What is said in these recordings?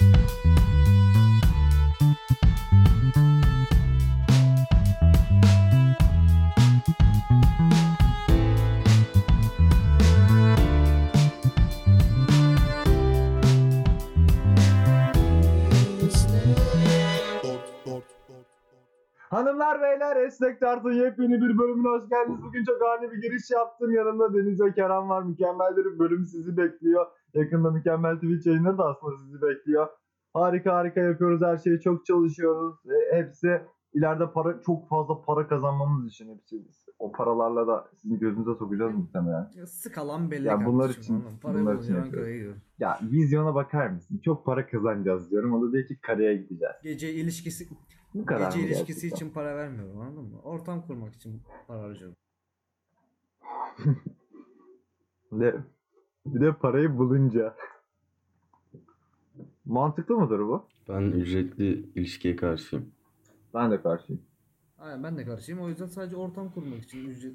thank you Hanımlar beyler Esnek Tart'ın yepyeni bir bölümüne hoş geldiniz. Bugün çok ani bir giriş yaptım. Yanımda Deniz ve Kerem var. Mükemmel bir bölüm sizi bekliyor. Yakında mükemmel Twitch yayınları da aslında sizi bekliyor. Harika harika yapıyoruz. Her şeyi çok çalışıyoruz. E, hepsi ileride para çok fazla para kazanmamız için hepsi. O paralarla da sizin gözünüze sokacağız muhtemelen. Ya Sıkalan belli Ya bunlar için-? Para bunlar için yapıyoruz. Ya vizyona bakar mısın? Çok para kazanacağız diyorum. O da diyor ki kareye gideceğiz. Gece ilişkisi Bu kadar gece ilişkisi gerçekten? için para vermiyorum anladın mı? Ortam kurmak için para harcıyorum. Bir de, bir de parayı bulunca. Mantıklı mıdır bu? Ben ücretli ilişkiye karşıyım. Ben de karşıyım. Aynen ben de karşıyım. O yüzden sadece ortam kurmak için ücret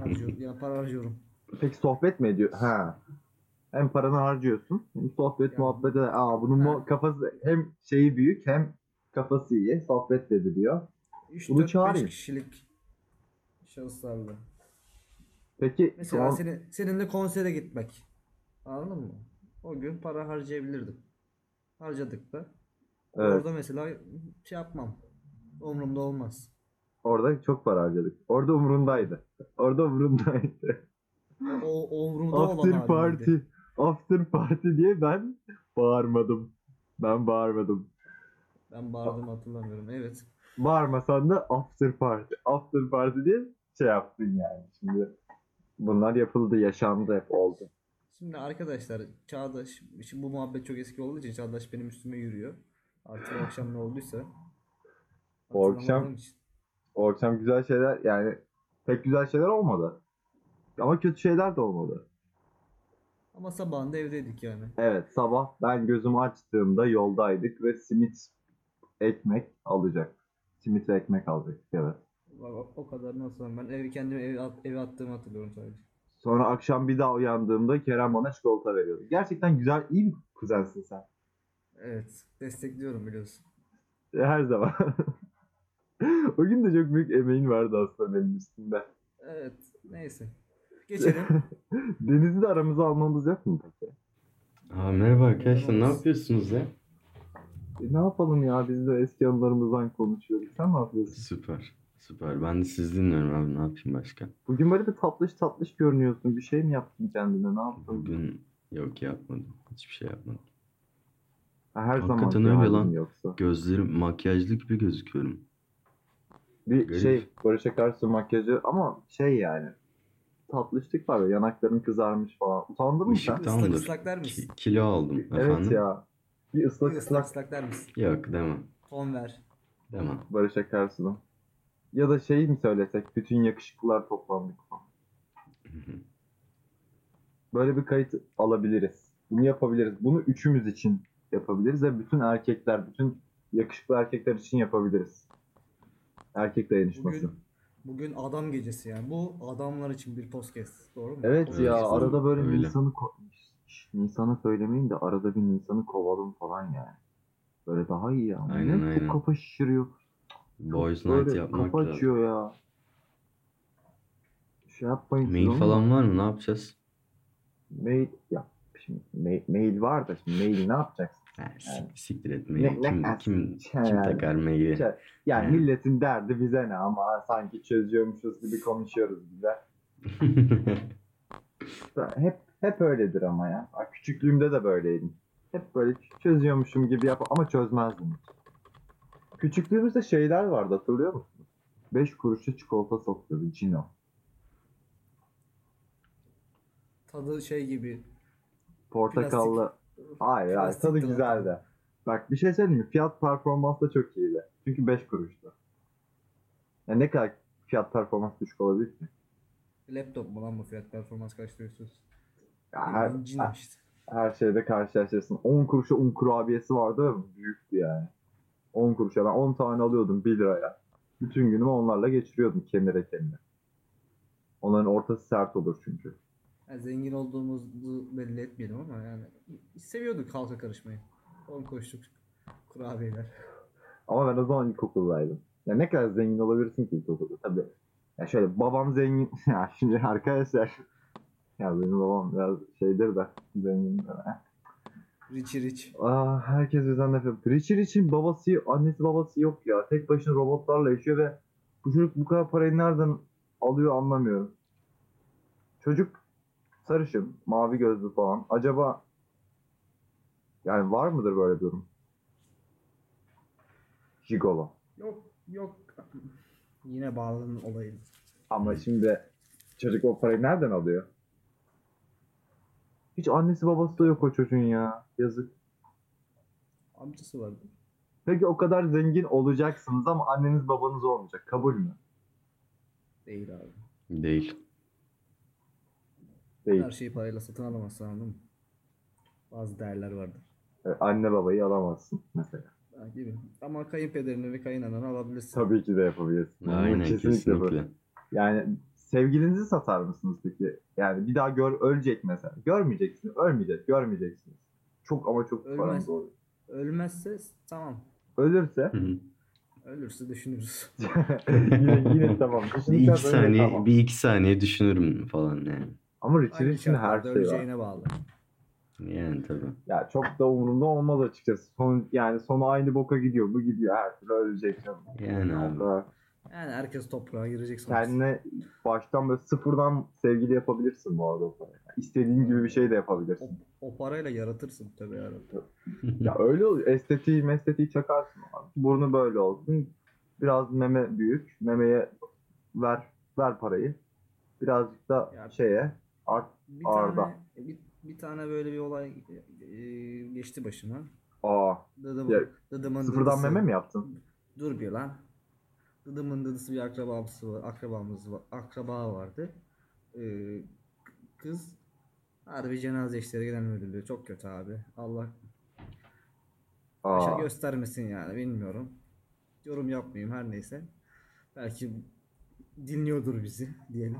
harcıyorum. ya para harcıyorum. Peki sohbet mi ediyor? Ha. Hem paranı harcıyorsun hem sohbet Ya. muhabbet Aa bunun mu- kafası hem şeyi büyük hem kafası iyi. Sohbet de ediliyor. 3 Bunu 4 5 çağırayım. kişilik şahıslarla. Peki Mesela şu an- senin, seninle konsere gitmek. Anladın mı? O gün para harcayabilirdim. Harcadık da. evet, Orada mesela şey yapmam. Umurumda olmaz. orada çok para harcadık. Orada umrundaydı. Orada umrundaydı. O, o umurumda olan After halimdi. party. After party diye ben bağırmadım. Ben bağırmadım. Ben bağırdım hatırlamıyorum. Evet. Bağırmasan da after party. After party diye şey yaptın yani. Şimdi bunlar yapıldı, yaşandı hep oldu. Şimdi arkadaşlar Çağdaş, şimdi bu muhabbet çok eski olduğu için Çağdaş benim üstüme yürüyor. Artık o akşam ne olduysa. O akşam- için. O akşam güzel şeyler yani pek güzel şeyler olmadı. Ama kötü şeyler de olmadı. Ama sabahında evdeydik yani. Evet sabah ben gözümü açtığımda yoldaydık ve simit ekmek alacak. Simit ve ekmek alacaktık evet. O, o kadar nasıl ben evi kendime eve, at, eve attığımı hatırlıyorum sadece. Sonra akşam bir daha uyandığımda Kerem bana çikolata veriyordu. Gerçekten güzel, iyi bir kuzensin sen. Evet. Destekliyorum biliyorsun. Her zaman. o gün de çok büyük emeğin vardı aslında benim üstümde. Evet. Neyse. Geçelim. Deniz'i de aramıza almamız yok mu peki? Aa, merhaba arkadaşlar ne yapıyorsunuz ya? E, ne yapalım ya biz de eski anılarımızdan konuşuyoruz. Sen ne yapıyorsun? Süper. Süper. Ben de sizi dinliyorum abi ne yapayım başka? Bugün böyle bir tatlış tatlış görünüyorsun. Bir şey mi yaptın kendine? Ne yaptın? Bugün yok yapmadım. Hiçbir şey yapmadım. Ha, her zaman Hakikaten öyle lan. yoksa. Gözlerim makyajlı gibi gözüküyorum. Bir Garip. şey Barış Akarsu makyajı ama şey yani tatlışlık var ya yanakların kızarmış falan. Utandın mı sen? Tamamdır. ıslak der misin? Ki- kilo aldım Evet efendim. ya. Bir ıslak Bir ıslak ıslak der misin? Yok demem. Ton ver. Demem. Barış Akarsu'dan. Ya da şey mi söylesek bütün yakışıklılar toplandık falan. Böyle bir kayıt alabiliriz. Bunu yapabiliriz. Bunu üçümüz için yapabiliriz ve bütün erkekler, bütün yakışıklı erkekler için yapabiliriz. Erkek dayanışması. Bugün bugün adam gecesi yani. Bu adamlar için bir podcast. Doğru mu? Evet Evet, ya arada böyle Öyle. Nisan'ı ko- Şş, Nisan'ı söylemeyin de arada bir Nisan'ı kovalım falan yani. Böyle daha iyi ya. Aynen, Ne aynen. Çok kafa şişiriyor. Boys Böyle night yapmak kafa lazım. açıyor ya. Şey yapmayın. Mail falan var mı? Ne yapacağız? Mail ya şimdi mail, mail var da şimdi mail ne yapacaksın? Ha, Yani. siktir et Ne- Kim, ne- kim, kim yani. takar maili? Yani Yani. milletin derdi bize ne ama sanki çözüyormuşuz gibi konuşuyoruz bize. Hep hep öyledir ama ya. Bak, Küçüklüğümde de böyleydim. Hep böyle çözüyormuşum gibi yap ama çözmezdim. Küçüklüğümüzde şeyler vardı hatırlıyor musunuz? 5 kuruşa çikolata satıyordu Cino. Tadı şey gibi. Portakallı. Hayır hayır Plastik tadı de güzeldi. Bak bir şey söyleyeyim mi? Fiyat performans da çok iyiydi. Çünkü 5 kuruştu. Ya ne kadar fiyat performans düşük olabilir ki? Laptop mu lan bu fiyat performans kaçtırıyorsunuz? Ya her, işte. her şeyde karşılaşırsın. 10 kuruşa un kurabiyesi vardı büyüktü yani. 10 kuruşa ben 10 tane alıyordum 1 liraya. Bütün günümü onlarla geçiriyordum kemire kemire. Onların ortası sert olur çünkü. Yani zengin olduğumuzu belli etmeyelim ama yani seviyorduk halka karışmayı. Son koştuk. Kurabiyeler. Ama ben o zaman ilkokuldaydım. Ya ne kadar zengin olabilirsin ki ilkokulda tabii. Ya şöyle babam zengin. Ya şimdi arkadaşlar. Ya benim babam biraz şeydir de zengin. Richie Rich. Aa, herkes bizden nefret. Richard için babası, annesi babası yok ya. Tek başına robotlarla yaşıyor ve bu çocuk bu kadar parayı nereden alıyor anlamıyorum. Çocuk sarışın, mavi gözlü falan. Acaba yani var mıdır böyle durum? Gigolo. Yok yok. Yine bağladın olayı. Ama şimdi çocuk o parayı nereden alıyor? Hiç annesi babası da yok o çocuğun ya. Yazık. Amcası vardı. Peki o kadar zengin olacaksınız ama anneniz babanız olmayacak. Kabul mü? Değil abi. Değil. Değil. Her şeyi parayla satın alamazsın anladın mı? Bazı değerler vardır. Evet, Anne babayı alamazsın mesela. Ha, gibi. Ama kayınpederini ve kayınananı alabilirsin. Tabii ki de yapabilirsin. Aynen kesinlikle. böyle. Yani sevgilinizi satar mısınız peki? Yani bir daha gör ölecek mesela. Görmeyeceksiniz. Ölmeyecek. Görmeyeceksiniz. Çok ama çok Ölmez. paranız olur. Ölmezse tamam. Ölürse. Ölürse düşünürüz. yine, yine tamam. bir iki saniye, tamam. bir iki saniye düşünürüm falan yani. Ama Richard Aynı için her şey var. öleceğine bağlı. Yani tabii. Ya çok da umurumda olmaz açıkçası. Son, yani sonu aynı boka gidiyor. Bu gidiyor. Her türlü ölecek canım. Yani abi. Kadar. Yani herkes toprağa girecek sonuçta. Kendine baştan böyle sıfırdan sevgili yapabilirsin bu arada o parayla. İstediğin gibi bir şey de O, yapabilirsin. o parayla yaratırsın tabii yarattı. Ya öyle oluyor. Estetiği mestetiği çakarsın. abi. Burnu böyle olsun. Biraz meme büyük. Memeye ver ver parayı. Birazcık da Ya- şeye art. Bir Arda. tane bir, bir tane böyle bir olay e, geçti başıma. Aa, Dıdım, Ya, dıdımın sıfırdan dıdısı- meme mi yaptın? Dur bir lan. Dıdımın dıdısı bir akrabamız var, akrabamız var, akraba vardı. Ee, kız harbi cenaze işleri genel müdürlüğü çok kötü abi. Allah aşağı Aa, göstermesin yani bilmiyorum. Yorum yapmayayım her neyse. Belki dinliyordur bizi diyelim.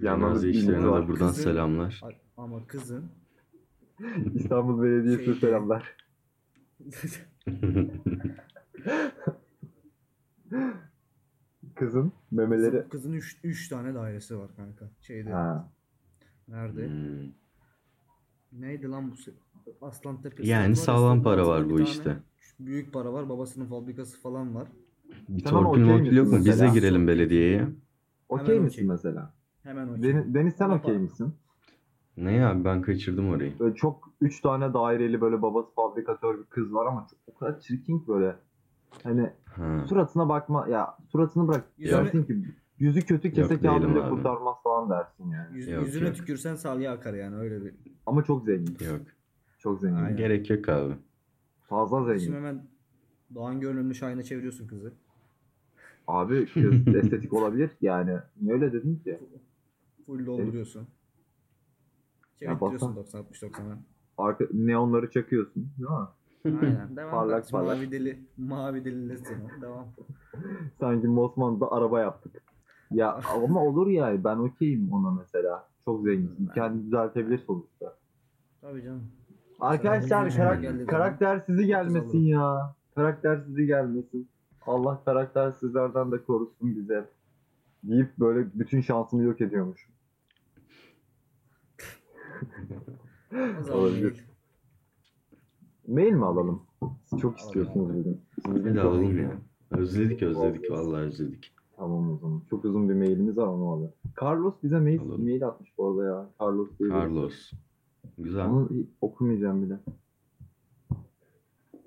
Cenaze işlerine de buradan Kızın- selamlar. Ama kızın İstanbul Belediyesi'ne Şeydi. selamlar. Kızın memeleri. kızın 3 3 tane dairesi var kanka. Şeyde. Ha. Nerede? Hmm. Neydi lan bu? Aslan Tepesi. Yani var, sağlam para var bu işte. Büyük para var. Babasının fabrikası falan var. Bir ama torpil okey morpil yok mu? Biz de girelim belediyeye. Okey misin okey. mesela? Hemen o. Deniz, Deniz sen okey misin? Ne ya ben kaçırdım orayı. Böyle çok üç tane daireli böyle babası fabrikatör bir kız var ama çok, o kadar çirkin ki böyle. Hani Ha. suratına bakma ya suratını bırak. Dersin ki yüzü kötü kese Yok, kağıdı değilim bile abi. kurtarmaz falan dersin yani. Yüz- Yok, yüzüne yok. tükürsen salya akar yani öyle bir. Ama çok zengin. Yok. Çok zengin. Aynen. Gerek yok abi. Fazla Şimdi zengin. hemen Doğan görünümlü Şahin'e çeviriyorsun kızı. Abi kız estetik olabilir yani. Niye öyle dedin ki? Full dolduruyorsun. Çevirtiyorsun 90 60 90'a. Arka, neonları çakıyorsun. Değil mi? Aynen. Devam Parlak et. parlak. Mavi deli. Mavi delilesin. Devam. Sanki Osmanlı'da araba yaptık. Ya ama olur ya ben okeyim ona mesela. Çok zenginsin. Ben- Kendini düzeltebilir sonuçta. Tabii canım. Arkadaşlar karak- geldiği zaman karaktersizi gelmesin ya. Karaktersizi gelmesin. Allah karaktersizlerden de korusun bize. Deyip böyle bütün şansımı yok ediyormuş. O zaman Olabilir. Mail mi alalım? Siz çok istiyorsunuz bugün. Çok- alalım ya. Özledik özledik vallahi özledik. Tamam o zaman. Çok uzun bir mailimiz var onu alalım. Carlos bize mail, Alalım. mail atmış bu arada ya. Carlos diye. Carlos. Güzel. Onu okumayacağım bile.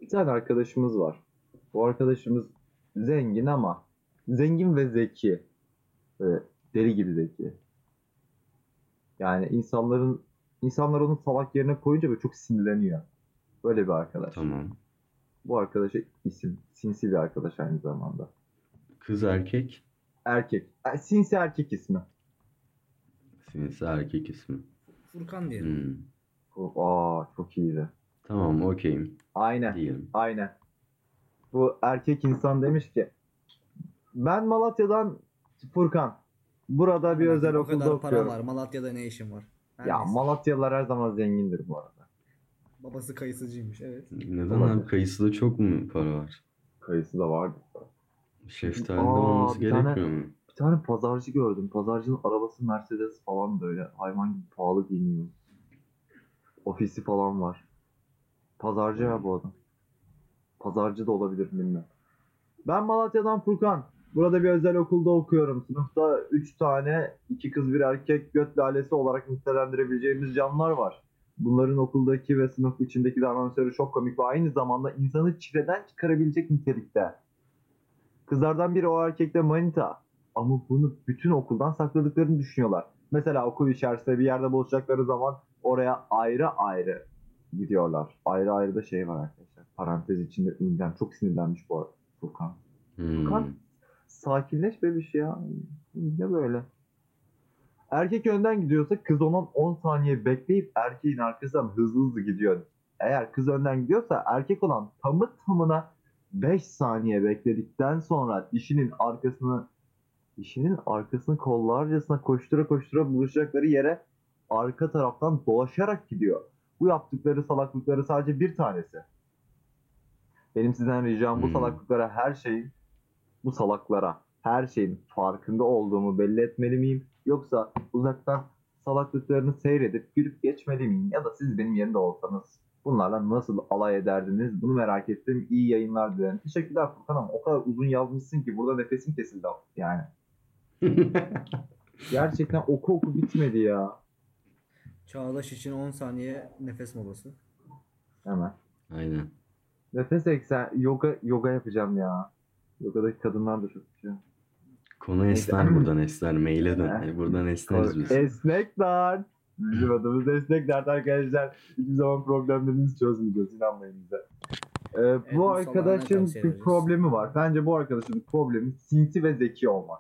Bir tane arkadaşımız var. Bu arkadaşımız zengin ama zengin ve zeki. Böyle deli gibi zeki. Yani insanların insanlar onu salak yerine koyunca böyle çok sinirleniyor. Böyle bir arkadaş. Tamam. Bu arkadaşa isim. Sinsi bir arkadaş aynı zamanda. Kız erkek. Erkek. Sinsi erkek ismi. Sinsi erkek ismi. Furkan diyelim. Hmm. O- Aa çok iyiydi. Tamam okeyim Aynen. diyelim. Aynen. Bu erkek insan demiş ki ben Malatya'dan Furkan. Burada bir özel o okulda kadar okuyorum. para var. Malatya'da ne işin var? Her Ya neyse. Malatyalılar her zaman zengindir bu arada. Ba- Babası kayısıcıymış evet. Neden Olabilir. abi kayısıda çok mu para var? Kayısı da vardı. Şeftalide Aa, olması bir tane- gerekmiyor mu? Bir tane pazarcı gördüm. Pazarcının arabası Mercedes falan böyle. Hayvan gibi pahalı giyiniyor. Ofisi falan var. Pazarcı ya bu adam. Pazarcı da olabilir bilmem. Ben Malatya'dan Furkan. Burada bir özel okulda okuyorum. Sınıfta 3 tane, iki kız bir erkek göt lalesi olarak nitelendirebileceğimiz canlılar var. Bunların okuldaki ve sınıf içindeki davranışları çok komik ve aynı zamanda insanı çileden çıkarabilecek nitelikte. Kızlardan biri o erkekte manita. Ama bunu bütün okuldan sakladıklarını düşünüyorlar. Mesela okul içerisinde bir yerde buluşacakları zaman oraya ayrı ayrı gidiyorlar. Ayrı ayrı da şey var arkadaşlar. Parantez içinde ünlem. Çok sinirlenmiş bu arada Furkan. Hmm. Furkan sakinleş be bir şey ya. Ne böyle? Erkek önden gidiyorsa kız ondan 10 saniye bekleyip erkeğin arkasından hızlı hızlı gidiyor. Eğer kız önden gidiyorsa erkek olan tamı tamına 5 saniye bekledikten sonra dişinin arkasını dişinin arkasını kollarcasına koştura koştura buluşacakları yere arka taraftan dolaşarak gidiyor. Bu yaptıkları salaklıkları sadece bir tanesi. Benim sizden ricam bu Hmm. salaklıklara her şeyin bu salaklara her şeyin farkında olduğumu belli etmeli miyim? Yoksa uzaktan salaklıklarını seyredip gülüp geçmeli miyim? Ya da siz benim yerimde olsanız bunlarla nasıl alay ederdiniz? Bunu merak ettim. İyi yayınlar dilerim. Teşekkürler Furkan ama o kadar uzun yazmışsın ki burada nefesim kesildi yani. Gerçekten oku oku bitmedi ya. Çağdaş için 10 saniye nefes molası. Hemen. Aynen. Nefes eksen yoga yoga yapacağım ya. Yogadaki kadınlar da çok güzel. Konu esner buradan esner. Maile dön. Hani buradan esneriz biz. Esnekler. Bizim adımız Esnekler arkadaşlar. Hiçbir zaman problemlerinizi çözmeyeceğiz. inanmayın bize. Ee, bu bu arkadaşın bir ederiz. problemi var. Bence bu arkadaşın problemi sinsi ve zeki olmak.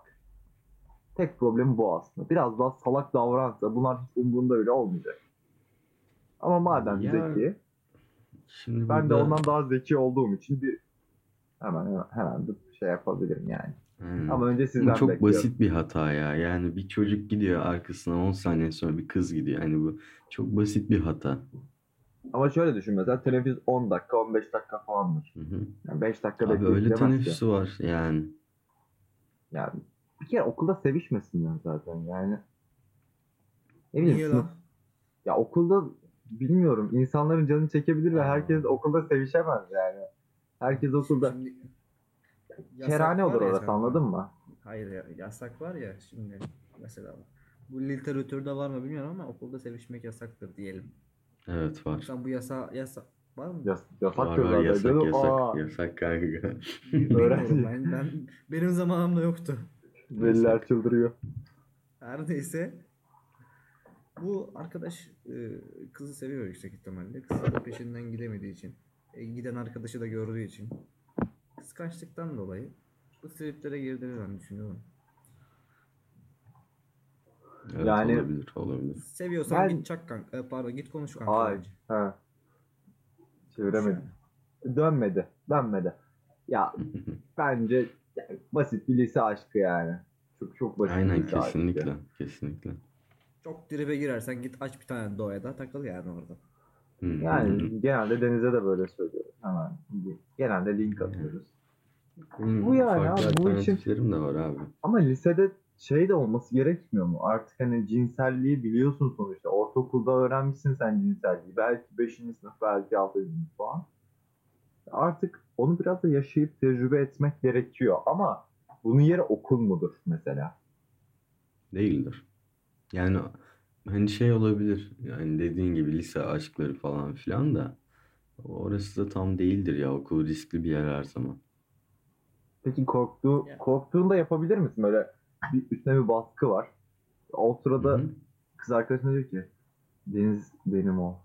Tek problemi bu aslında. Biraz daha salak davransa bunlar hiç umurunda bile olmayacak. Ama madem Ya, zeki, Şimdi ben de burada- ondan daha zeki olduğum için bir hemen hemen, hemen bir şey yapabilirim yani. Aynen. Ama önce Bu sizden çok bekliyorum. basit bir hata ya. Yani bir çocuk gidiyor arkasına 10 saniye sonra bir kız gidiyor. Hani bu çok basit bir hata. Ama şöyle düşün mesela teneffüs 10 dakika 15 dakika falandır. Hı hı. Yani 5 dakika Abi öyle teneffüsü var yani. Yani bir kere okulda sevişmesinler zaten yani. Ne bileyim sınıf-? Ya okulda bilmiyorum insanların canını çekebilir ve herkes okulda sevişemez yani. Herkes okulda Şimdi yasak kerane olur ya orası anladın mı? Hayır ya, yasak var ya şimdi mesela bu literatürde var mı bilmiyorum ama okulda sevişmek yasaktır diyelim. Evet var. Sen bu yasa yasa var mı? Yas yasak Var var yasak canım. yasak. Aa, Yasak kanka. Bilmiyorum ben, ben benim zamanımda yoktu. Veliler çıldırıyor. Her neyse bu arkadaş e, kızı seviyor yüksek ihtimalle. Kızı da peşinden gidemediği için. e, giden arkadaşı da gördüğü için. Kıskançlıktan dolayı bu triplere girdiğini ben düşünüyorum. Evet Yani- olabilir olabilir. Seviyorsan Ben- git çak kanka. e, pardon git konuş kanka. Ay. Ha. Çeviremedim. Dönmedi. Dönmedi. Ya bence yani basit bir lise aşkı yani. Çok çok basit bir Aynen lise aşkı. kesinlikle. Kesinlikle. Çok tribe girersen git aç bir tane doğaya da takıl yani orada. Hı. Yani genelde Deniz'e de böyle söylüyoruz. Hemen. Genelde link atıyoruz. Benim bu yani abi, bu için- de var abi. Ama lisede şey de olması gerekmiyor mu? Artık hani cinselliği biliyorsun sonuçta. Ortaokulda öğrenmişsin sen cinselliği. Belki 5. sınıf, belki 6. sınıf falan. Artık onu biraz da yaşayıp tecrübe etmek gerekiyor. Ama bunun yeri okul mudur mesela? Değildir. Yani hani şey olabilir. Yani dediğin gibi lise aşkları falan filan da orası da tam değildir ya. Okul riskli bir yer her zaman. Peki korktuğu, Ya. korktuğunda yapabilir misin? Böyle bir üstüne bir baskı var. O sırada Hı hı. kız arkadaşına diyor ki Deniz benim o.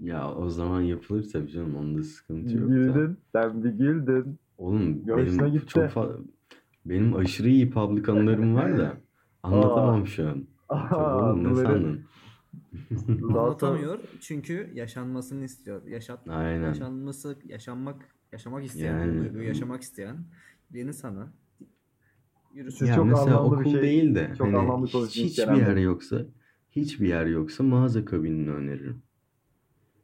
Ya o zaman yapılır tabii canım. Onda sıkıntı yok da. Güldün. Sen bir güldün. Oğlum benim gitti. çok fa- benim aşırı iyi public anılarım var da anlatamam şu an. Aa, oğlum ne sandın? Anlatamıyor çünkü yaşanmasını istiyor. Yaşat Aynen. yaşanması yaşanmak yaşamak isteyen Yani- bu duyguyu yaşamak isteyen beni sana yürüsün. Ya çok mesela anlamlı bir okul şey- değil de çok hani hiç- hiçbir yer yoksa hiçbir yer yoksa mağaza kabinini öneririm.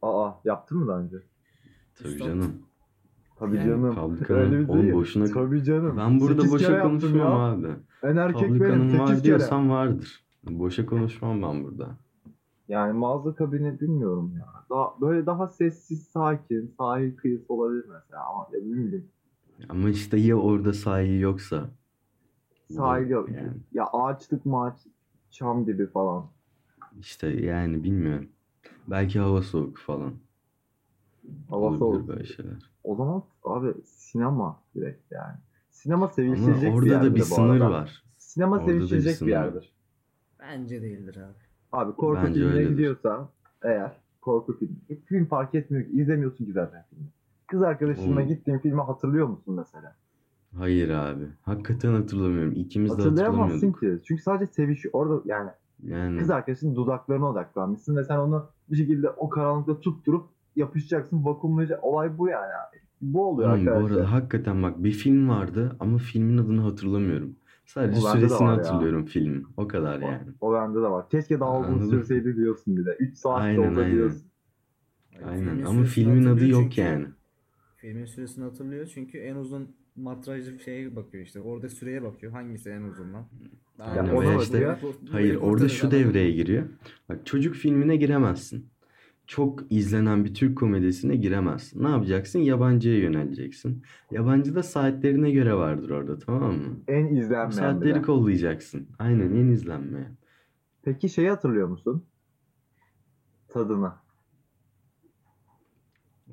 Aa Yaptın mı daha önce? Tabii Üstad. canım. Tabii Yani canım. Publican'ın- Öyle oğlum boşuna- Tabii canım. Ben burada boşa konuşmam ya. abi. En erkek benim. Publican'ın 8 var kere. diyorsan vardır. Boşa konuşmam ben burada. Yani mağaza kabini bilmiyorum ya. Daha, böyle daha sessiz, sakin, sahil kıyısı olabilir mesela ama ne bileyim. Ama işte ya orada sahil yoksa. Sahil yok. Yani. Ya ağaçlık maaç, çam dibi falan. İşte yani bilmiyorum. Belki hava soğuk falan. Hava Olabilir soğuk. böyle şeyler. O zaman abi sinema direkt yani. Sinema Ama sevişilecek bir orada da bir sınır var. Sinema Orada da bir sevişilecek bir, yerdir. Bence değildir abi. Abi korku Bence filmine öyledir. gidiyorsan eğer korku filmi. Film fark etmiyor ki izlemiyorsun ki zaten filmi. Kız arkadaşımla Oğlum. gittiğim filmi hatırlıyor musun mesela? Hayır abi. Hakikaten hatırlamıyorum. İkimiz de Hatırlayamazsın hatırlamıyorduk. ki. Çünkü sadece sevişi orada yani Yani kız arkadaşının dudaklarına odaklanmışsın ve sen onu bir şekilde o karanlıkta tutturup yapışacaksın, vakumlayacaksın. Olay bu yani abi. Bu oluyor Oğlum, bu arkadaşlar. arada hakikaten bak bir film vardı ama filmin adını hatırlamıyorum. Sadece O süresini var ya. hatırlıyorum filmin. O kadar yani. O, o bende de var. Keşke daha uzun sürseydi diyorsun bir de. 3 saat Aynen, de olsa aynen. diyorsun. Aynen filmin ama filmin adı yok çünkü- yani. Filmin süresini hatırlıyor çünkü en uzun matrajlı şeye bakıyor işte. Orada süreye bakıyor. Hangisi en uzun lan? Aynen, Ya, veya ona işte- Hayır orada da şu devreye giriyor. Bak çocuk filmine giremezsin. Çok izlenen bir Türk komedisine giremezsin. Ne yapacaksın? Yabancıya yöneleceksin. Yabancıda saatlerine göre vardır orada tamam mı? En izlenmeyen saatleri de. kollayacaksın. Aynen en izlenmeyen. Peki şeyi hatırlıyor musun? Tadını.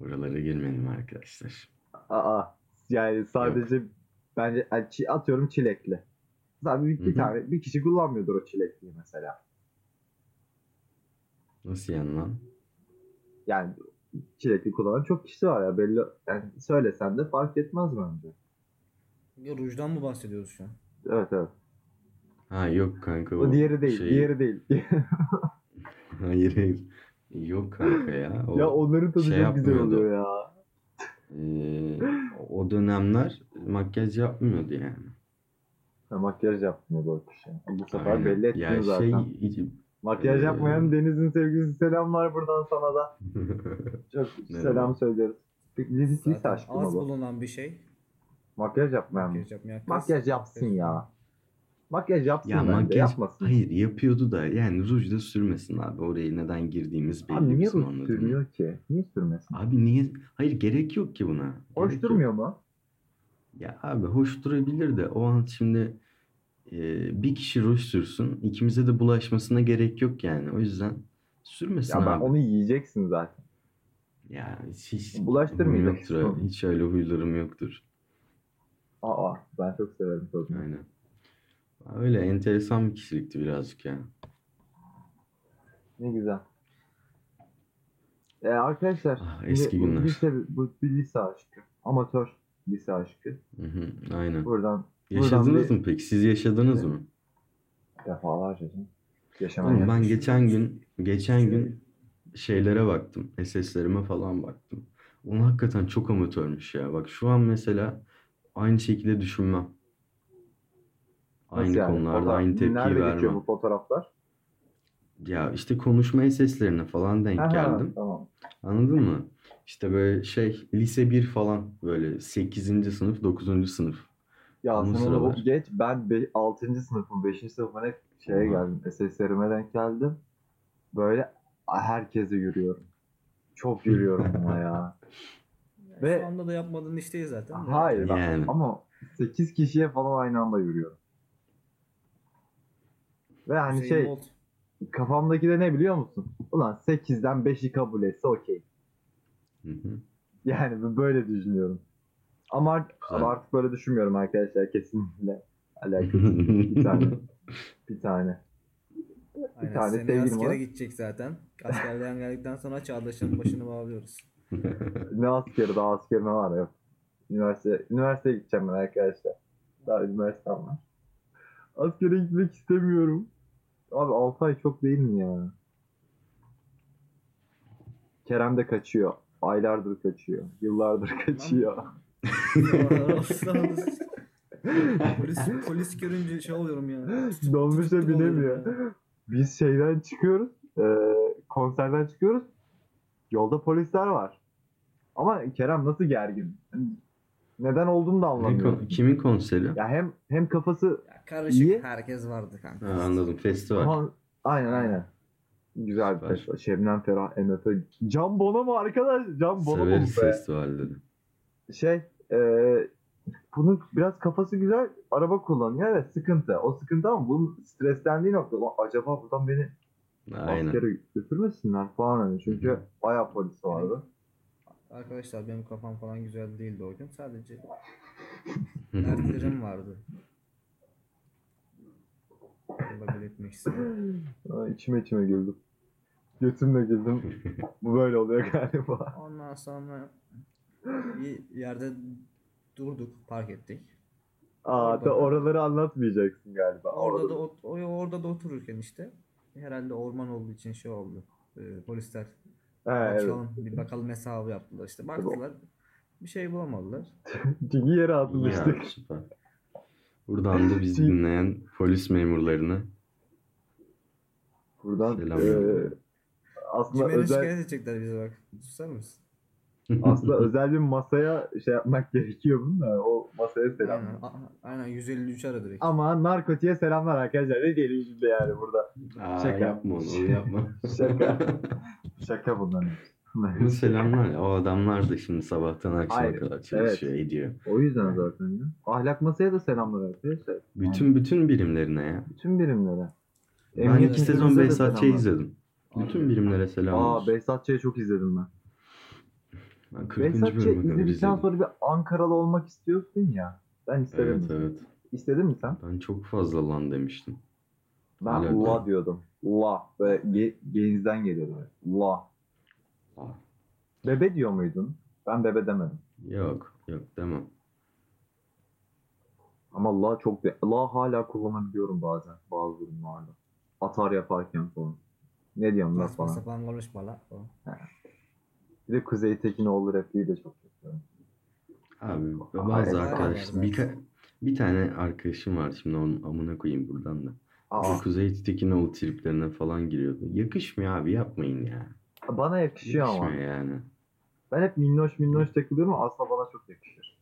Oralara girmeyelim arkadaşlar. Aa. Yani sadece bence yani çi- atıyorum çilekli. Zaten bir, bir tane bir kişi kullanmıyordur o çilekliyi mesela. Nasıl yani lan? Yani çilekli kullanan çok kişi var ya belli yani söylesen de fark etmez bence. Ya rujdan mı bahsediyoruz şu an? Evet evet. Ha yok kanka O diğeri değil, şey- diğeri değil. Hayır hayır. Yok kanka ya. O, ya onların tadı şey çok güzel oluyor ya. Ee, o dönemler makyaj yapmıyordu yani. Ha, makyaj yapmıyordu o kişi. Bu sefer Aynen. belli ettin Ya zaten. şey Makyaj Ee, yapmayan Deniz'in sevgilisi selam var buradan sana da. Çok selam söylüyoruz. Peki lise, lise Zaten aşkı mı az bu? bulunan bir şey. Makyaj yapmayan mı? Makyaj yapmayan kız. Makyaj yapsın ya. Makyaj yapsın ya bence makyaj yapmasın. hayır yapıyordu da yani ruj da sürmesin abi. Oraya neden girdiğimiz belli Abi niye bizim ruj anladın mı? sürmüyor ki? Niye sürmesin? Abi niye? Hayır gerek yok ki buna. Hoş Gerek yok. durmuyor mu? Ya abi hoş durabilir de o an şimdi e, bir kişi ruj sürsün. ikimize de bulaşmasına gerek yok yani. O yüzden sürmesin Ya ben abi. onu yiyeceksin zaten. Ya hiç, hiç Bulaştırmayacaksın yoktur. Hiç öyle huylarım yoktur. Aa ben çok severim tadını. Aynen. Öyle enteresan bir kişilikti birazcık ya. Ne güzel. Ee, arkadaşlar Ah, eski bu günler. Lise, bu bir lise aşkı. Amatör lise aşkı. Hı hı, aynen. Buradan Yaşadınız mı peki? Siz yaşadınız mı? defalarca Oğlum ben geçen gün geçen gün şeylere baktım. SS'lerime falan baktım. Onun hakikaten çok amatörmüş ya. Bak şu an mesela aynı şekilde düşünmem. Nasıl Aynı yani? konularda Fotoğraf- aynı tepkiyi Nerede vermem. bu fotoğraflar? Ya işte konuşma SS'lerine falan denk Aha, geldim. Tamam. Anladın mı? İşte böyle şey lise 1 falan böyle 8. sınıf 9. sınıf. Ya onu sıralar. geç. Ben 6. sınıfım, 5. sınıfıma ne şeye Aha. geldim. SS'lerime denk geldim. Böyle herkese yürüyorum. Çok yürüyorum ama ya. Ve- Şu anda da yapmadığın iş değil zaten. Hayır bak, Yani. ama 8 kişiye falan aynı anda yürüyorum. Ve hani Hüseyin şey Bolt. kafamdaki de ne biliyor musun? Ulan 8'den 5'i kabul etse okey. Hı hı. Yani bu- böyle düşünüyorum. Ama, Güzel. ama artık böyle düşünmüyorum arkadaşlar kesinlikle. Alakası bir tane. Bir tane. Aynen, tane seneye sevgilim askere var. gidecek zaten. Askerden geldikten sonra Çağdaş'ın başını bağlıyoruz. Ne askeri daha askerime var yok. Üniversite, üniversiteye gideceğim ben arkadaşlar. Daha üniversitem var. Askere gitmek istemiyorum. Abi 6 ay çok değil mi ya? Kerem de kaçıyor. Aylardır kaçıyor. Yıllardır kaçıyor. polis, polis görünce şey oluyorum ya. Dolmuşa binemiyor. oluyorum ya. Biz şeyden çıkıyoruz. e, konserden çıkıyoruz. Yolda polisler var. Ama Kerem nasıl gergin? Hani Neden olduğunu da anlamıyorum. kimin konseri? Ya hem hem kafası Ya karışık İyi. herkes vardı kanka. Ha, anladım. Festival. Ama aynen aynen. Güzel bir festival. Şebnem Ferah, MF. Can Bono mu arkadaş? Can Bono mu Severiz be? festivalleri. Şey, e, bunun biraz kafası güzel. Araba kullanıyor. Evet sıkıntı. O sıkıntı ama bunun streslendiği nokta. "Ulan acaba buradan beni Aynen. askere götürmesinler falan hani. Çünkü Hı hı. bayağı polis vardı. Arkadaşlar benim kafam falan güzel değildi o gün. Sadece dertlerim vardı. Bunu da belirtmek istedim. Aa, içime içime güldüm. Götümle güldüm. Bu böyle oluyor galiba. Ondan sonra bir yerde durduk, park ettik. Aa, da oraları anlatmayacaksın galiba. Orada da orada da otururken işte herhalde orman olduğu için şey oldu. Ee, polisler He, evet. bakalım bir bakalım hesabı yaptılar işte. Baktılar bir şey bulamadılar. Çünkü yere Ya atmıştık. süper. Buradan da bizi dinleyen polis memurlarına Buradan Selam e, aslında Cimer'e özel şikayet edecekler bize bak. Susar mısın? Aslında özel bir masaya şey yapmak gerekiyor bunun da o masaya selam. Aynen, aynen 153 ara direkt. Ama narkotiğe selamlar arkadaşlar. Ne diyelim şimdi yani burada. Aa, Şaka. yapma onu, onu yapma. Şaka. Şaka bunların. Bu selamlar. O adamlar da şimdi sabahtan akşama Hayır, kadar çalışıyor, ediyor. o yüzden zaten ya. Ahlak masaya da selamlar arkadaşlar. Bütün bütün birimlerine ya. Bütün birimlere. Ben Emniyet iki sezon müdürümüze de Behzat Ç'yi selamlar. izledim. Bütün birimlere selam Aa olsun. Behzat Ç'yi çok izledim ben. Ben 40. Behzat Ç. bölüme kadar izledikten sonra bir Ankaralı olmak istiyorsun ya. Ben istedim. Evet evet. İstedin mi sen? Ben çok fazla lan demiştim. Ben Hala la da. diyordum. La. Böyle ge- genizden geliyordu. La. Aa, Bebe diyor muydun? Ben bebe demedim. Yok yok demem. Ama la çok de la hala kullanabiliyorum bazen bazı durumlarda. Atar yaparken falan. Ne diyorum la Saçma falan. sapan konuşma la. Bir de Kuzey Tekinoğlu repliği de çok yapıyorum. Abi bazı arkadaşlar bir, bir tane arkadaşım var şimdi onun amına koyayım buradan da. Aa, Kuzey Tekinoğlu triplerine falan giriyordu. Yakışmıyor abi yapmayın ya. bana yakışıyor ama. Yakışmıyor yani. Ben hep minnoş minnoş takılıyorum ama aslında bana çok yakışır.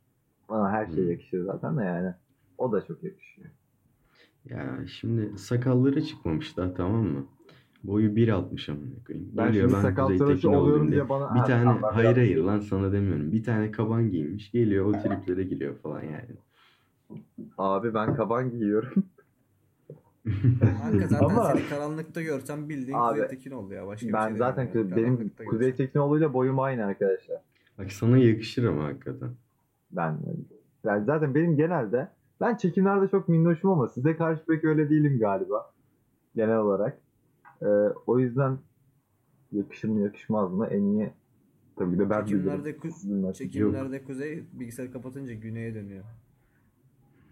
Bana her şey Hmm. yakışır zaten de yani. O da çok yakışıyor. Ya şimdi sakalları çıkmamış daha tamam mı? Boyu 1.60 amına koyayım. Ben Geliyor şimdi ben sakal Kuzey tıraşı Tekinoğlu'yum oluyorum diye. diye bana... Bir Ha, tane tamam, ben hayır hayır lan sana demiyorum. Bir tane kaban giymiş geliyor o triplere giriyor falan yani. Abi ben kaban giyiyorum. Kanka zaten Ama- seni karanlıkta görsem bildiğin Abi, Kuzey Tekin oldu ya. Başka bir ben şey zaten demiyorum. benim Karanlıkta Kuzey görsem. Tekinoğlu'yla boyum aynı arkadaşlar. Bak sana yakışır ama hakikaten. Ben yani zaten benim genelde ben çekimlerde çok minnoşum ama size karşı pek öyle değilim galiba. Genel olarak. Ee, o yüzden yakışır mı yakışmaz mı en iyi tabii ki de ben. Çekimlerde, ku- Sizin nasıl- çekimlerde kuzey bilgisayar kapatınca güneye dönüyor.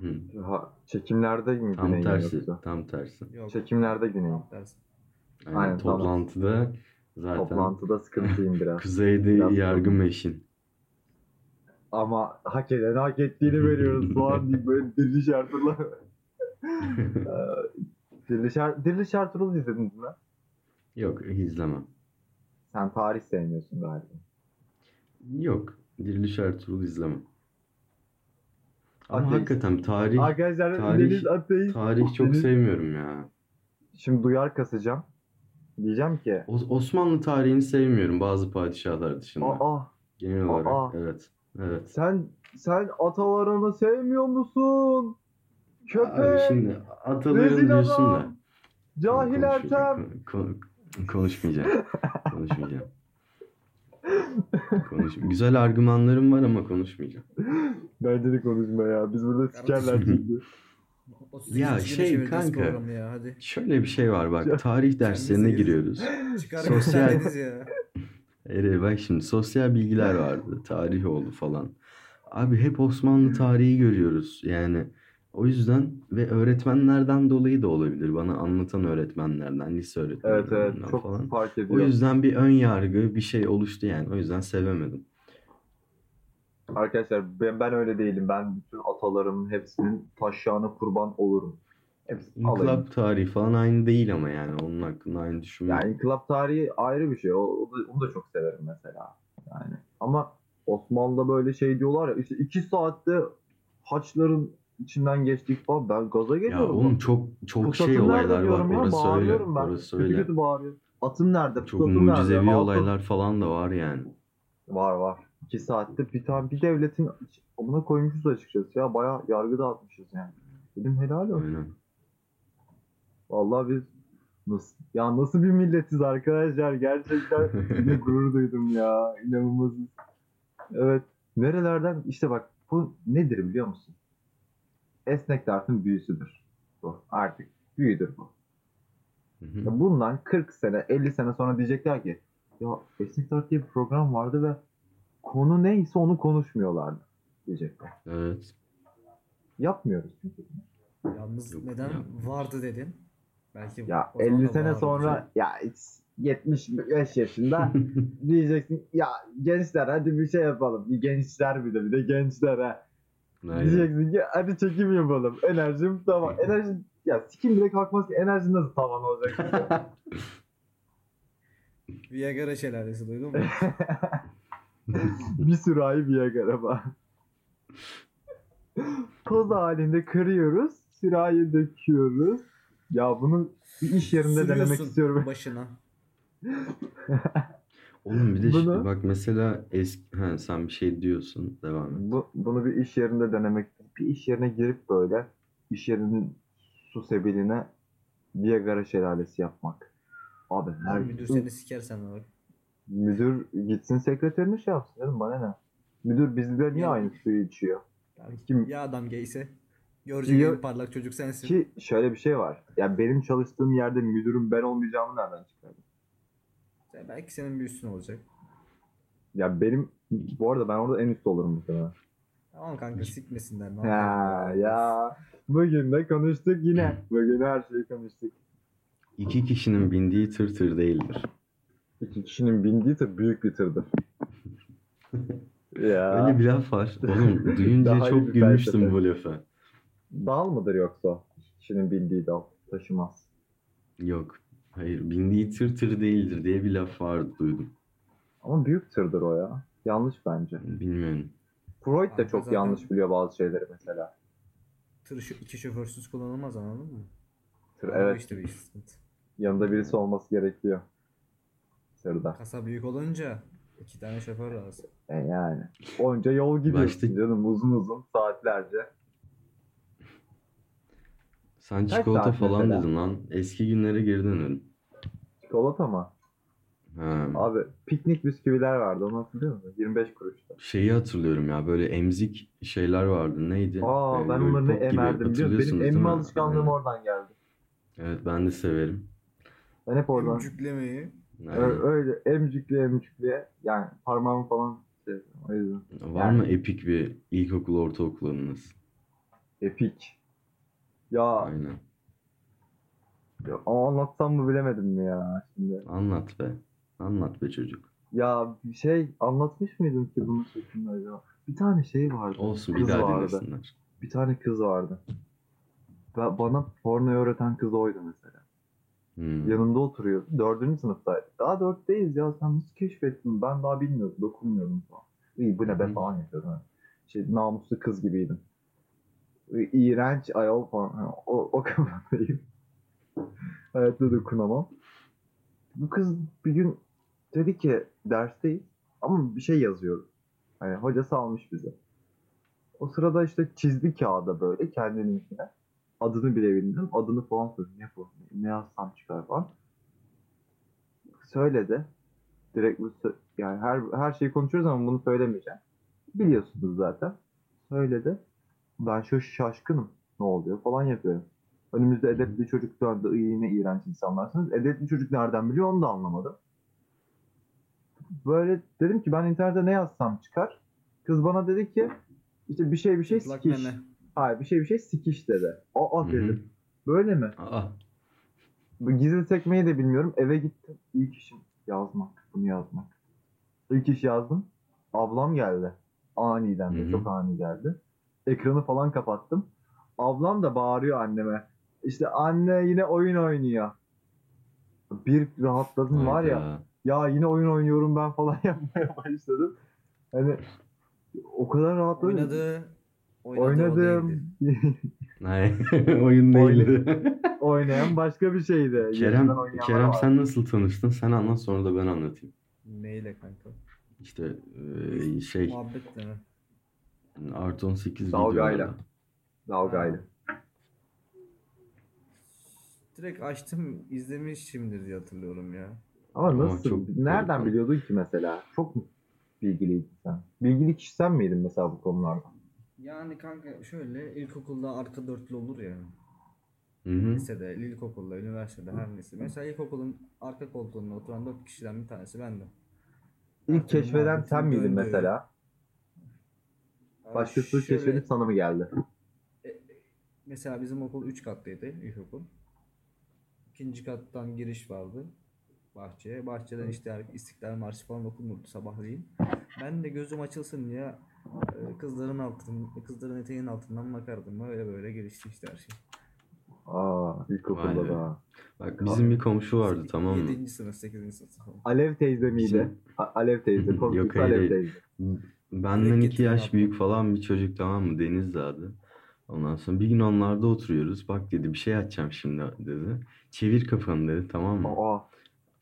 Hı. Ha, çekimlerde mi Tam güney tersi. yoksa? Tam tersi. Yok. Çekimlerde güney. tam tersi. Aynen, Aynen, tamam. toplantıda zaten Toplantıda sıkıntıyım biraz. kuzeyde Biraz yargı meşin. Ama hak eden hak ettiğini veriyoruz falan deyip böyle Diriliş Ertuğrul'a. Diriliş, Er- Diriliş Ertuğrul'u izlediniz mi? Yok izlemem. Sen tarih sevmiyorsun galiba. Yok. Diriliş Ertuğrul izlemem. Ama Ateist. hakikaten tarih Arkadaşlar tarih- Deniz Ateist. tarih çok Deniz- sevmiyorum ya. Şimdi duyar kasacağım. Diyeceğim ki Os- Osmanlı tarihini sevmiyorum bazı padişahlar dışında. aa Genel olarak aa. evet. Evet. sen sen atalarını sevmiyor musun? Köpek, Abi şimdi ataların rezil diyorsun da. adam, cahil Konuşmayacağım, Ertem. kon- kon- konuşmayacağım. konuşmayacağım. Konuş Güzel argümanlarım var ama konuşmayacağım. Bence de konuşma ya. Biz burada sikerler çünkü. O Ya şey kanka. Ya, hadi. Şöyle bir şey var bak. Tarih derslerine giriyoruz. Sosyal-. Evet bak şimdi sosyal bilgiler vardı. Tarih oldu falan. Abi hep Osmanlı tarihi görüyoruz. Yani o yüzden ve öğretmenlerden dolayı da olabilir. Bana anlatan öğretmenlerden, lise Evet evet öğretmenlerinden çok falan. fark O ediyor. yüzden bir ön yargı, bir şey oluştu yani. O yüzden sevemedim. Arkadaşlar ben, ben öyle değilim. Ben bütün atalarımın hepsinin taşağına kurban olurum. Hepsi alayım. İnkılap tarihi falan aynı değil ama yani onun hakkında aynı düşünme. Yani inkılap tarihi ayrı bir şey. O, o da, onu da çok severim mesela. Yani ama Osmanlı'da böyle şey diyorlar ya işte iki saatte haçların içinden geçtik falan. Ben gaza ya geliyorum. oğlum çok çok Pusatım şey olaylar var. ya, Orası öyle. ben. Orası kötü öyle. kötü bağırıyorum. Atım nerede? Çok Pusatım nerede? mucizevi Altın- olaylar falan da var yani. Var var. İki saatte bir tane bir devletin buna koymuşuz açıkçası ya. Bayağı yargı dağıtmışız yani. Dedim helal olsun. Aynen. Vallahi biz nasıl, ya nasıl bir milletiz arkadaşlar gerçekten yine gurur duydum ya inanılmaz. Evet nerelerden işte bak bu nedir biliyor musun? Esnek dartın büyüsüdür bu artık büyüdür bu. Hı hı. Bundan 40 sene 50 sene sonra diyecekler ki ya esnek dart diye bir program vardı ve konu neyse onu konuşmuyorlardı diyecekler. Evet. Yapmıyoruz çünkü. Yalnız Yok, neden yapmıyoruz. vardı dedin? Belki Ya o zaman 50 da sene vardı. sonra ya 75 yaşında diyeceksin ya gençler hadi bir şey yapalım. Bir gençler bir de bir de gençler ha. Aynen. Diyeceksin ki hadi çekim yapalım. Enerjim tamam. Enerjim ya sikim bile kalkmaz ki enerjin nasıl tavan olacak? Viagra şelalesi duydun mu? bir sürahi Viagra var. Toz halinde kırıyoruz. Sürahiye döküyoruz. Ya bunu bir iş yerinde denemek Sürüyorsun istiyorum. Başına. Oğlum bir de Bunu- şimdi bak mesela eski ha, sen bir şey diyorsun devam et. Bu, bunu bir iş yerinde denemek. Bir iş yerine girip böyle iş yerinin su sebiline Viagra şelalesi yapmak. Abi her Müdür seni sikersen bak. müdür gitsin sekreterini şey yapsın canım bana ne? Müdür bizde niye aynı suyu içiyor? Yani Kim- Ya adam gayse. Görecek Ya- parlak çocuk sensin. Ki şöyle bir şey var. Ya benim çalıştığım yerde müdürüm ben olmayacağımı nereden çıkardın? Belki senin bir üstün olacak. Ya benim bu arada ben orada en üstte olurum muhtemelen. Tamam kanka sikmesinler. ne yapalım? ya bugün de konuştuk yine. Bugün her şeyi konuştuk. İki kişinin bindiği tır tır değildir. İki kişinin bindiği tır büyük bir tırdır. ya. Öyle bir laf var. Oğlum duyunca çok gülmüştüm bu lafa. Dal mıdır yoksa? İki kişinin bindiği dal. Taşımaz. Yok. Hayır bindiği tır tır değildir diye bir laf vardı duydum. Ama büyük tırdır o ya. Yanlış bence. Bilmiyorum. Freud da Kanka çok zaten- yanlış biliyor bazı şeyleri mesela. Tır şu iki şoförsüz kullanılmaz anladın mı? Tır, O evet. işte bir sıkıntı. Yanında birisi olması gerekiyor. Tırda. Kasa büyük olunca iki tane şoför lazım. E yani. Onca yol gidiyorsun Başta- canım uzun uzun saatlerce. Sen Kaç çikolata saat falan mesela? dedin lan. Eski günlere geri dönelim. Çikolata mı? Ha. Abi piknik bisküviler vardı onu hatırlıyor musun? 25 kuruşta. Şeyi hatırlıyorum ya böyle emzik şeyler vardı. Neydi? Aa Ee, ben onları ne lollipop gibi. emerdim biliyor musun? Benim Hatırlıyorsunuz değil emme alışkanlığım Aynen. oradan geldi. Evet ben de severim. Ben hep oradan Emcüklemeyi. Aynen. Ö- öyle emcikli emcikli yani parmağımı falan şey, o yüzden. Var mı epik bir ilkokul ortaokul anınız? Epik. Ya, Aynen. ya ama anlatsam mı bilemedim mi ya şimdi. Anlat be. Anlat be çocuk. Ya bir şey anlatmış mıydım ki bunun şeklinde acaba? Bir tane şey vardı. Olsun bir kız daha vardı. dinlesinler. Bir tane kız vardı. Ve bana pornoyu öğreten kız oydu mesela. Hmm. Yanımda oturuyordu. Dördüncü sınıftaydı. Daha dörtteyiz ya sen nasıl keşfettin? Ben daha bilmiyordum. Dokunmuyordum falan. İyi bu ne be falan yapıyordum. Şey, namuslu kız gibiydim. İğrenç ayol falan. O, o kafadayım. Hayatta dokunamam. Bu kız bir gün dedi ki dersteyiz ama bir şey yazıyoruz. Hani hocası almış bize. O sırada işte çizdi kağıda böyle kendininkine. Adını bile bilmiyorum. Adını falan söyledim. Ne bu? Ne yazsam çıkar falan. Söyledi. Direkt bu yani her her şeyi konuşuyoruz ama bunu söylemeyeceğim. Biliyorsunuz zaten. Söyledi. Ben şu şaşkınım. Ne oluyor falan yapıyorum. Önümüzde edepli çocuk döndü. İyi ne iğrenç insanlarsınız. Edepli çocuk nereden biliyor onu da anlamadım. Böyle dedim ki ben internette ne yazsam çıkar. Kız bana dedi ki işte bir şey bir şey Çıplak sikiş. meme. Hayır bir şey bir şey sikiş dedi. Aa Hı hı. dedim. Böyle mi? Aa, Bu Gizli sekmeyi de bilmiyorum. Eve gittim. İlk işim yazmak. Bunu yazmak. İlk iş yazdım. Ablam geldi. Aniden de Hı hı. çok ani geldi. Ekranı falan kapattım. Ablam da bağırıyor anneme. İşte anne yine oyun oynuyor. Bir rahatladım var ya. Hayda. Ya yine oyun oynuyorum ben falan yapmaya başladım. Hani o kadar rahatladım. Oynadı. Oynadım. Hayır, oyun değildi. Oynayan başka bir şeydi. Kerem, Kerem var. sen nasıl tanıştın? Sen anlat sonra da ben anlatayım. Neyle kanka? İşte şey Muhabbetle mi? Artı 18 Dalgayla. Dalgayla. Direkt açtım izlemişimdir diye hatırlıyorum ya. Ama Ama nasıl? çok nereden garip. biliyordun ki mesela? Çok mu bilgiliydin sen? Bilgili kişi sen miydin mesela bu konularda? Yani kanka şöyle ilkokulda arka dörtlü olur ya. Hı hı. Lisede, ilkokulda, üniversitede her neyse. Mesela ilkokulun arka koltuğunda oturan dört kişiden bir tanesi bendim. İlk keşfeden sen miydin döndüğü. mesela? Abi Başkası şöyle- keşfedip sana mı geldi? Mesela bizim okul 3 katlıydı ilkokul. İkinci kattan giriş vardı bahçeye. Bahçeden işte İstiklal Marşı falan okunurdu sabahleyin. Ben de gözüm açılsın diye e, kızların altın, kızların eteğinin altından bakardım. Böyle böyle gelişti işte her şey. Aa ilkokulda da. Bak bizim bir komşu vardı tamam mı? 7. sınıf, 8. sınıf. Alev teyze miydi? Alev teyze. Yok, hayır, Alev teyze. Benden Direkt iki yaş abla. büyük falan bir çocuk tamam mı? Denizli adı. Ondan sonra bir gün onlarda oturuyoruz. Bak dedi bir şey açacağım şimdi dedi. Çevir kafanı dedi tamam mı? Aa,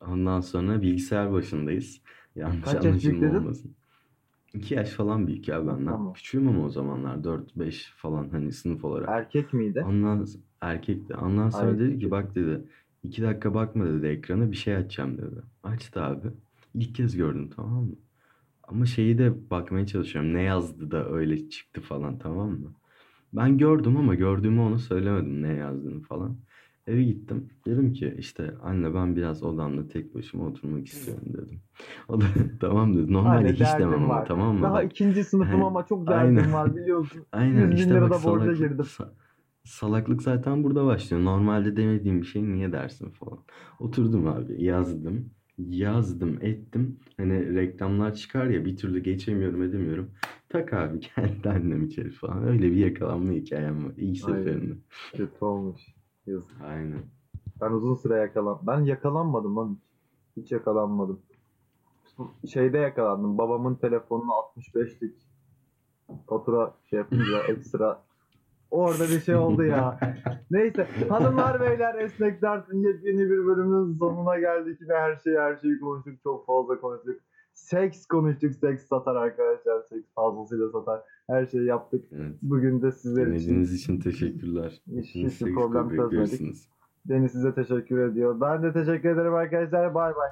Ondan sonra bilgisayar başındayız. Yanlış Kaç yaş büyük anlaşılma dedin? olmasın. 2 yaş falan büyük ya benden. Tamam. Küçüğüm ama o zamanlar 4-5 falan hani sınıf olarak. erkek miydi? Ondan erkekti. Ondan sonra Ay, dedi ki bak dedi. iki dakika bakma dedi ekrana bir şey açacağım dedi. Açtı abi. İlk kez gördüm tamam mı? Ama şeyi de bakmaya çalışıyorum. Ne yazdı da öyle çıktı falan tamam mı? Ben gördüm ama gördüğümü ona söylemedim ne yazdığını falan. Eve gittim. Dedim ki işte anne ben biraz odamda tek başıma oturmak istiyorum dedim. O da tamam dedi. Normalde Anne, hiç demem ama var. tamam mı? Daha Bak, ikinci sınıfım He, ama çok derdim aynen. var biliyorsun. Aynen 100 bin işte bak salaklık, girdim. sa- salaklık zaten burada başlıyor. Normalde demediğim bir şey niye dersin falan. Oturdum abi yazdım. Yazdım ettim. Hani reklamlar çıkar ya bir türlü geçemiyorum edemiyorum. Tak abi geldi annem içeri falan. Öyle bir yakalanma hikayem var. İlk Aynen. seferinde. Kötü olmuş. Yazık. Aynen. Ben uzun süre yakalan. Ben yakalanmadım lan hiç. Yakalanmadım. Şeyde yakalandım. Babamın telefonunu 65'lik fatura şey yapınca ekstra Orada bir şey oldu ya. Neyse hanımlar beyler Esnek Ders'in yepyeni bir bölümünün sonuna geldik ve her şeyi her şeyi konuştuk. Çok fazla konuştuk. Seks konuştuk. Seks satar arkadaşlar. Seks fazlasıyla satar. Her şeyi yaptık. Evet. Bugün de sizler için Dinlediğiniz için teşekkürler. Hiç- seks problem çözmedik. Deniz size teşekkür ediyor. Ben de teşekkür ederim arkadaşlar. Bay bay.